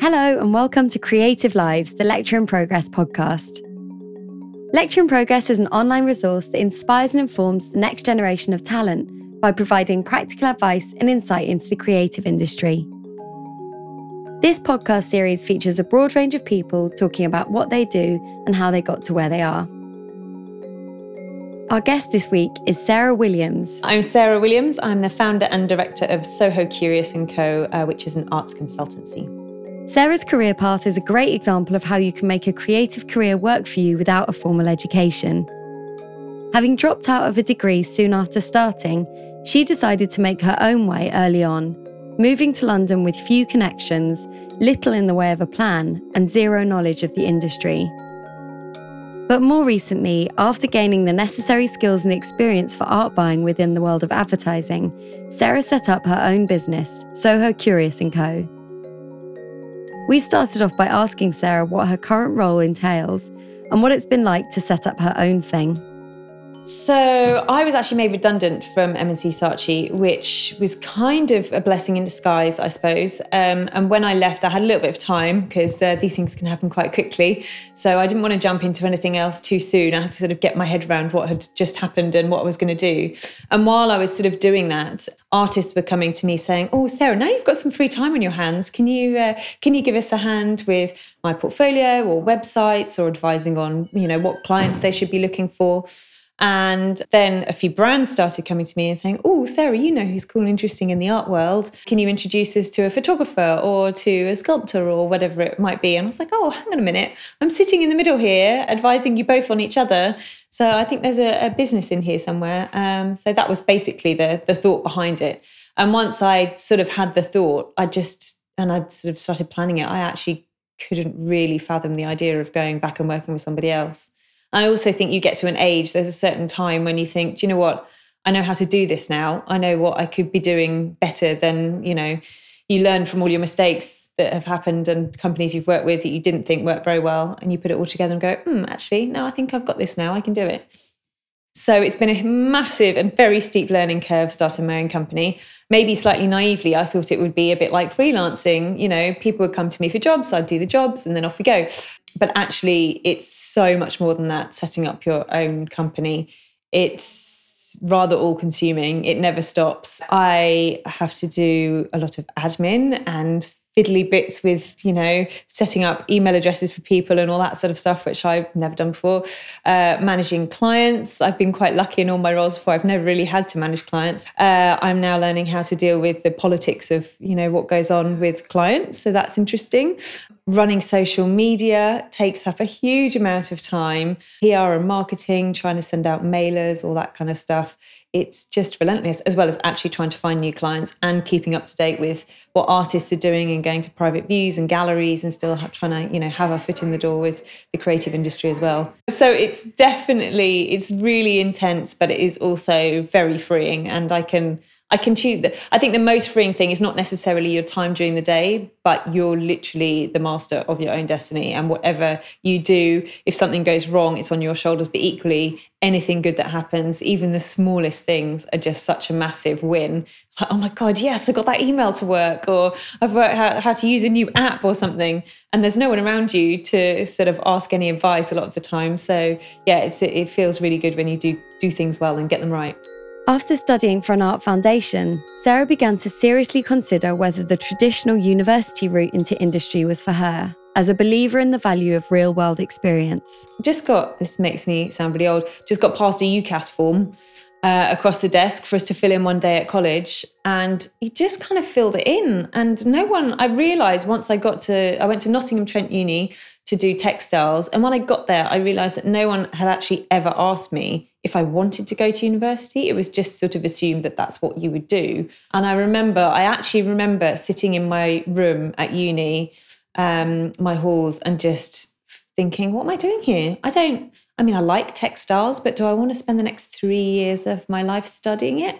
Hello, and welcome to Creative Lives, the Lecture in Progress podcast. Lecture in Progress is an online resource that inspires and informs the next generation of talent by providing practical advice and insight into the creative industry. This podcast series features a broad range of people talking about what they do and how they got to where they are. Our guest this week is Sarah Williams. I'm Sarah Williams. I'm the founder and director of Soho Curious & Co., uh, which is an arts consultancy. Sarah's career path is a great example of how you can make a creative career work for you without a formal education. Having dropped out of a degree soon after starting, she decided to make her own way early on, moving to London with few connections, little in the way of a plan, and zero knowledge of the industry. But more recently, after gaining the necessary skills and experience for art buying within the world of advertising, Sarah set up her own business, Soho Curious & Co. We started off by asking Sarah what her current role entails and what it's been like to set up her own thing. So I was actually made redundant from M&C Saatchi, which was kind of a blessing in disguise, I suppose. Um, and when I left, I had a little bit of time because uh, these things can happen quite quickly. So I didn't want to jump into anything else too soon. I had to sort of get my head around what had just happened and what I was going to do. And while I was sort of doing that, artists were coming to me saying, "Oh, Sarah, now you've got some free time on your hands. Can you uh, can you give us a hand with my portfolio or websites or advising on you know what clients they should be looking for?" And then a few brands started coming to me and saying, Oh, Sarah, you know who's cool and interesting in the art world. Can you introduce us to a photographer or to a sculptor or whatever it might be? And I was like, Oh, hang on a minute. I'm sitting in the middle here, advising you both on each other. So I think there's a, a business in here somewhere. Um, so that was basically the, the thought behind it. And once I sort of had the thought, I just, and I sort of started planning it, I actually couldn't really fathom the idea of going back and working with somebody else. I also think you get to an age, there's a certain time when you think, do you know what? I know how to do this now. I know what I could be doing better than, you know, you learn from all your mistakes that have happened and companies you've worked with that you didn't think worked very well. And you put it all together and go, hmm, actually, no, I think I've got this now. I can do it. So it's been a massive and very steep learning curve starting my own company. Maybe slightly naively, I thought it would be a bit like freelancing. You know, people would come to me for jobs, I'd do the jobs, and then off we go but actually it's so much more than that setting up your own company. It's rather all consuming it never stops. I have to do a lot of admin and fiddly bits with you know setting up email addresses for people and all that sort of stuff which i've never done before. Uh, managing clients. I've been quite lucky in all my roles before. I've never really had to manage clients. Uh, i'm now learning how to deal with the politics of you know what goes on with clients. So that's interesting. Running social media takes up a huge amount of time. Pr and marketing trying to send out mailers all that kind of stuff it's just relentless as well as actually trying to find new clients and keeping up to date with what artists are doing and going to private views and galleries and still trying to you know have a foot in the door with the creative industry as well. So it's definitely it's really intense but it is also very freeing and i can I can choose. I think the most freeing thing is not necessarily your time during the day, but you're literally the master of your own destiny. And whatever you do, if something goes wrong, it's on your shoulders. But equally, anything good that happens, even the smallest things, are just such a massive win. Like, oh my God, yes, I got that email to work, or I've worked out how to use a new app or something. And there's no one around you to sort of ask any advice a lot of the time. So yeah, it feels really good when you do do things well and get them right. After studying for an art foundation, Sarah began to seriously consider whether the traditional university route into industry was for her, as a believer in the value of real world experience. Just got, this makes me sound really old, just got past a UCAS form uh, across the desk for us to fill in one day at college. And he just kind of filled it in. And no one, I realized once I got to, I went to Nottingham Trent Uni to do textiles. And when I got there, I realized that no one had actually ever asked me if I wanted to go to university. It was just sort of assumed that that's what you would do. And I remember, I actually remember sitting in my room at uni, um, my halls, and just thinking, what am I doing here? I don't, I mean, I like textiles, but do I want to spend the next three years of my life studying it?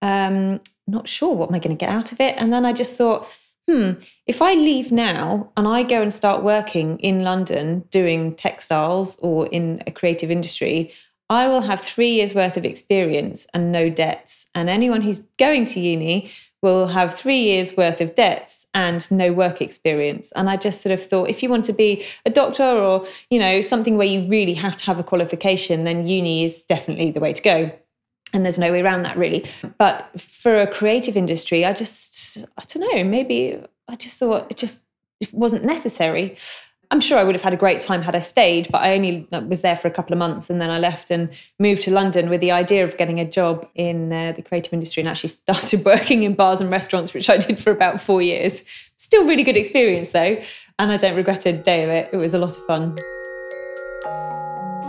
Um, not sure what am I going to get out of it. And then I just thought, hmm, if I leave now and I go and start working in London doing textiles or in a creative industry, I will have three years worth of experience and no debts. And anyone who's going to uni will have three years worth of debts and no work experience. And I just sort of thought, if you want to be a doctor or, you know, something where you really have to have a qualification, then uni is definitely the way to go. And there's no way around that really. But for a creative industry, I just, I don't know, maybe I just thought it just it wasn't necessary. I'm sure I would have had a great time had I stayed, but I only was there for a couple of months and then I left and moved to London with the idea of getting a job in uh, the creative industry and actually started working in bars and restaurants, which I did for about four years. Still really good experience though, and I don't regret a day of it. It was a lot of fun.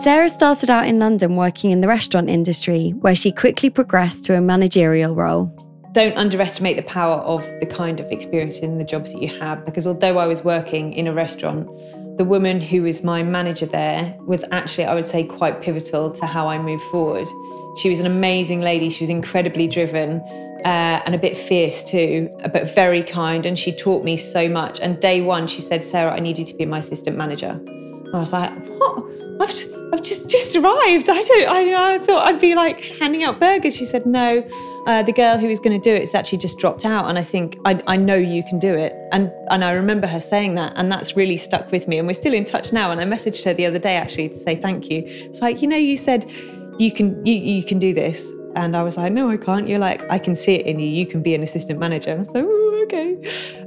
Sarah started out in London working in the restaurant industry, where she quickly progressed to a managerial role don't underestimate the power of the kind of experience in the jobs that you have because although I was working in a restaurant, the woman who was my manager there was actually, I would say, quite pivotal to how I moved forward. She was an amazing lady. She was incredibly driven uh, and a bit fierce too, but very kind. And she taught me so much. And day one, she said, Sarah, I need you to be my assistant manager. I was like, what? I've, I've just just arrived. I don't. I, I thought I'd be like handing out burgers. She said, no. Uh, the girl who was going to do it has actually just dropped out, and I think I, I know you can do it. And and I remember her saying that, and that's really stuck with me. And we're still in touch now. And I messaged her the other day actually to say thank you. It's like you know, you said you can you you can do this, and I was like, no, I can't. You're like, I can see it in you. You can be an assistant manager. Okay.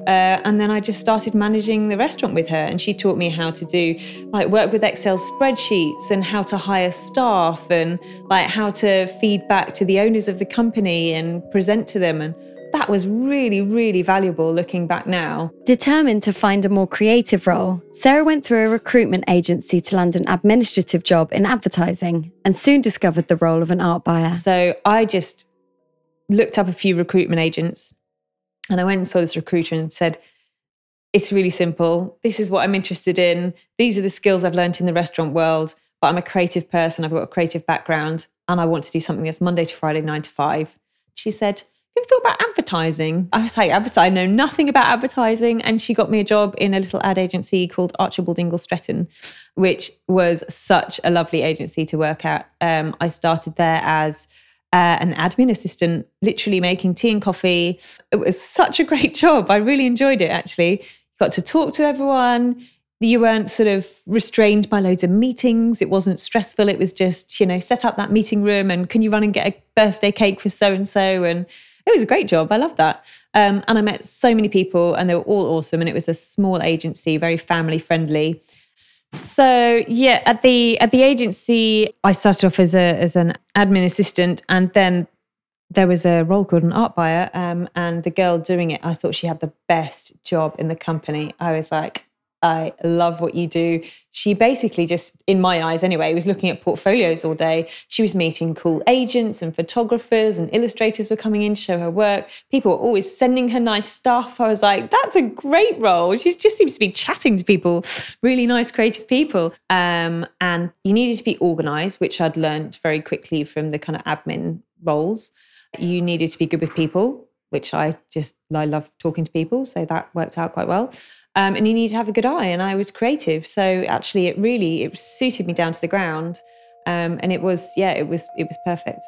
Uh, and then I just started managing the restaurant with her, and she taught me how to do like work with Excel spreadsheets and how to hire staff and like how to feed back to the owners of the company and present to them. And that was really, really valuable looking back now. Determined to find a more creative role, Sarah went through a recruitment agency to land an administrative job in advertising and soon discovered the role of an art buyer. So I just looked up a few recruitment agents and I went and saw this recruiter and said, It's really simple. This is what I'm interested in. These are the skills I've learned in the restaurant world, but I'm a creative person. I've got a creative background and I want to do something that's Monday to Friday, nine to five. She said, you ever thought about advertising? I was like, advertising, I know nothing about advertising. And she got me a job in a little ad agency called Archibald Ingall Stretton, which was such a lovely agency to work at. Um, I started there as uh, an admin assistant, literally making tea and coffee. It was such a great job. I really enjoyed it actually. Got to talk to everyone. You weren't sort of restrained by loads of meetings. It wasn't stressful. It was just, you know, set up that meeting room and can you run and get a birthday cake for so and so? And it was a great job. I loved that. Um, and I met so many people and they were all awesome. And it was a small agency, very family friendly. So yeah, at the at the agency, I started off as a as an admin assistant, and then there was a role called an art buyer. Um, and the girl doing it, I thought she had the best job in the company. I was like, I love what you do. She basically just, in my eyes anyway, was looking at portfolios all day. She was meeting cool agents and photographers and illustrators were coming in to show her work. People were always sending her nice stuff. I was like, that's a great role. She just seems to be chatting to people, really nice, creative people. Um, and you needed to be organized, which I'd learned very quickly from the kind of admin roles. You needed to be good with people, which I just, I love talking to people. So that worked out quite well um, and you need to have a good eye. And I was creative, so actually, it really it suited me down to the ground, um, and it was yeah, it was it was perfect.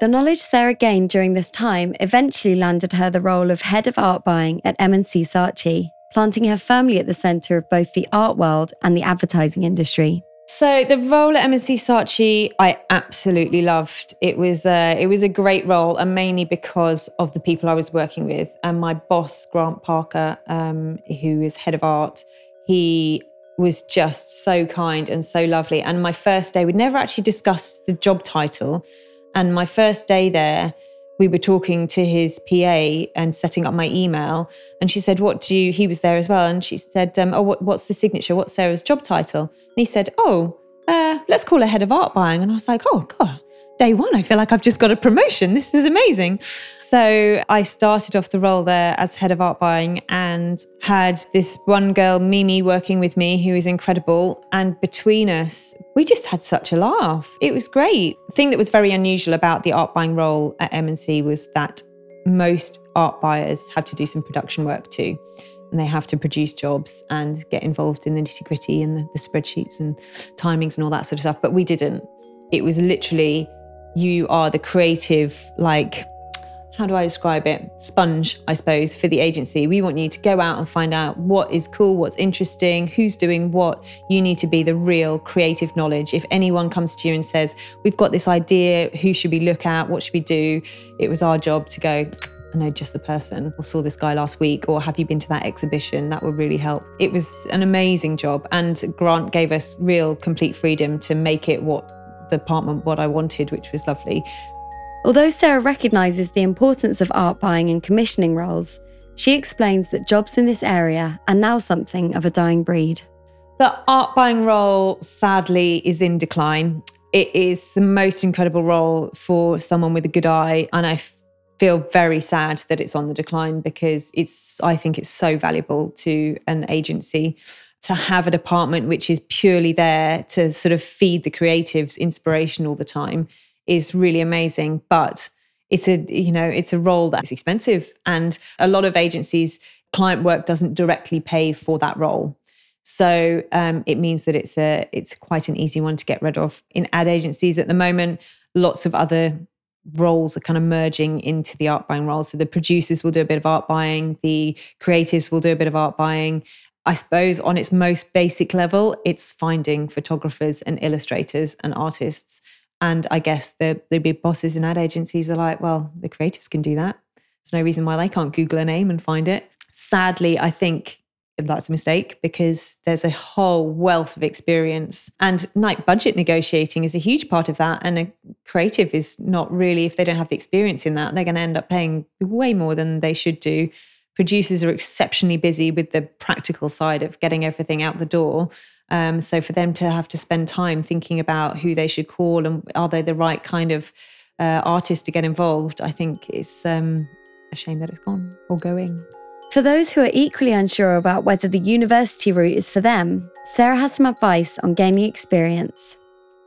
The knowledge Sarah gained during this time eventually landed her the role of head of art buying at M&C Saatchi, planting her firmly at the centre of both the art world and the advertising industry. So the role at M&C Saatchi, I absolutely loved. It was uh, it was a great role, and mainly because of the people I was working with and my boss Grant Parker, um, who is head of art. He was just so kind and so lovely. And my first day, we'd never actually discussed the job title. And my first day there, we were talking to his PA and setting up my email. And she said, What do you, he was there as well. And she said, um, Oh, what, what's the signature? What's Sarah's job title? And he said, Oh, uh, let's call her head of art buying. And I was like, Oh, God, day one, I feel like I've just got a promotion. This is amazing. So I started off the role there as head of art buying and had this one girl, Mimi, working with me who is incredible. And between us, we just had such a laugh. It was great. The thing that was very unusual about the art buying role at M&C was that most art buyers have to do some production work too and they have to produce jobs and get involved in the nitty gritty and the, the, spreadsheets and timings and all that sort of stuff. But we didn't. It was literally you are the creative, like, how do I describe it? Sponge, I suppose, for the agency. We want you to go out and find out what is cool, what's interesting, who's doing what. You need to be the real creative knowledge. If anyone comes to you and says, We've got this idea, who should we look at? What should we do? It was our job to go, I know just the person, or saw this guy last week, or have you been to that exhibition? That would really help. It was an amazing job. And Grant gave us real complete freedom to make it what the department, what I wanted, which was lovely. Although Sarah recognises the importance of art buying and commissioning roles, she explains that jobs in this area are now something of a dying breed. The art buying role, sadly, is in decline. It is the most incredible role for someone with a good eye, and I feel very sad that it's on the decline because it's I think it's so valuable to an agency to have a department which is purely there to sort of feed the creatives inspiration all the time is really amazing but it's a you know it's a role that's expensive and a lot of agencies client work doesn't directly pay for that role so um, it means that it's a it's quite an easy one to get rid of in ad agencies at the moment lots of other roles are kind of merging into the art buying role. So the producers will do a bit of art buying, the creatives will do a bit of art buying. I suppose on its most basic level, it's finding photographers and illustrators and artists. And I guess the the big bosses in ad agencies are like, well, the creatives can do that. There's no reason why they can't Google a name and find it. Sadly, I think that's a mistake because there's a whole wealth of experience and night budget negotiating is a huge part of that and a creative is not really if they don't have the experience in that they're going to end up paying way more than they should do producers are exceptionally busy with the practical side of getting everything out the door um, so for them to have to spend time thinking about who they should call and are they the right kind of uh, artist to get involved i think it's um, a shame that it's gone or going for those who are equally unsure about whether the university route is for them, Sarah has some advice on gaining experience.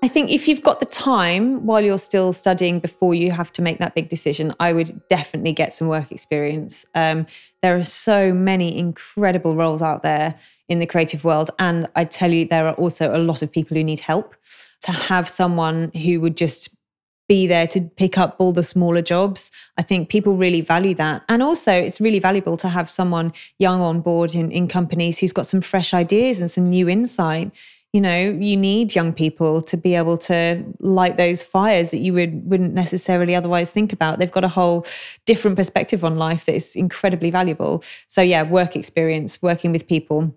I think if you've got the time while you're still studying before you have to make that big decision, I would definitely get some work experience. Um, there are so many incredible roles out there in the creative world. And I tell you, there are also a lot of people who need help. To have someone who would just be there to pick up all the smaller jobs. I think people really value that. And also, it's really valuable to have someone young on board in, in companies who's got some fresh ideas and some new insight. You know, you need young people to be able to light those fires that you would, wouldn't necessarily otherwise think about. They've got a whole different perspective on life that is incredibly valuable. So, yeah, work experience, working with people.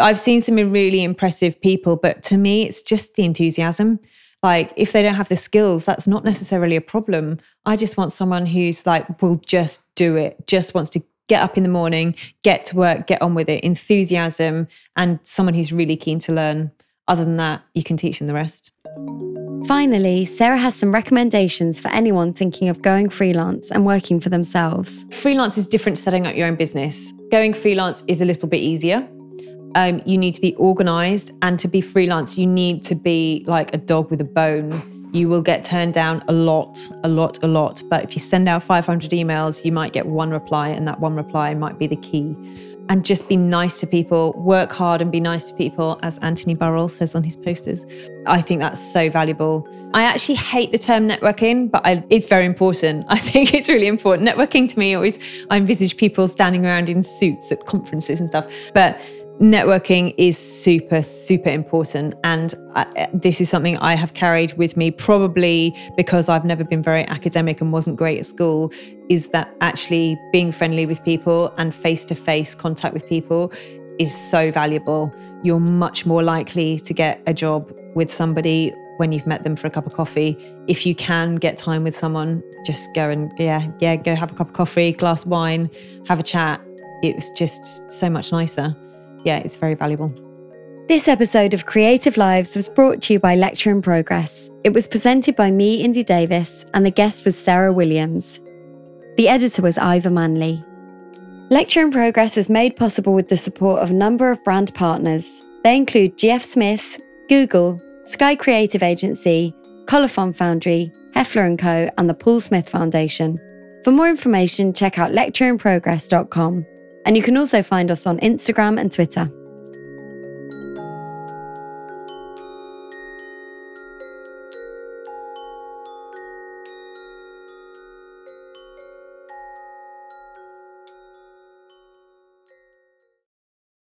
I've seen some really impressive people, but to me, it's just the enthusiasm like if they don't have the skills that's not necessarily a problem i just want someone who's like will just do it just wants to get up in the morning get to work get on with it enthusiasm and someone who's really keen to learn other than that you can teach them the rest Finally, Sarah has some recommendations for anyone thinking of going freelance and working for themselves. Freelance is different setting up your own business. Going freelance is a little bit easier um, you need to be organized. And to be freelance, you need to be like a dog with a bone. You will get turned down a lot, a lot, a lot. But if you send out 500 emails, you might get one reply, and that one reply might be the key. And just be nice to people, work hard and be nice to people, as Anthony Burrill says on his posters. I think that's so valuable. I actually hate the term networking, but I, it's very important. I think it's really important. Networking to me always, I envisage people standing around in suits at conferences and stuff. But networking is super, super important. And I, this is something I have carried with me, probably because I've never been very academic and wasn't great at school, is that actually being friendly with people and face to face contact with people is so valuable. You're much more likely to get a job with somebody when you've met them for a cup of coffee. If you can get time with someone, just go and, yeah, yeah, go have a cup of coffee, glass of wine, have a chat. It's just so much nicer yeah, it's very valuable. This episode of Creative Lives was brought to you by Lecture in Progress. It was presented by me, Indy Davis, and the guest was Sarah Williams. The editor was Ivor Manley. Lecture in Progress is made possible with the support of a number of brand partners. They include GF Smith, Google, Sky Creative Agency, Colophon Foundry, Heffler & Co. and the Paul Smith Foundation. For more information, check out lectureinprogress.com. And you can also find us on Instagram and Twitter.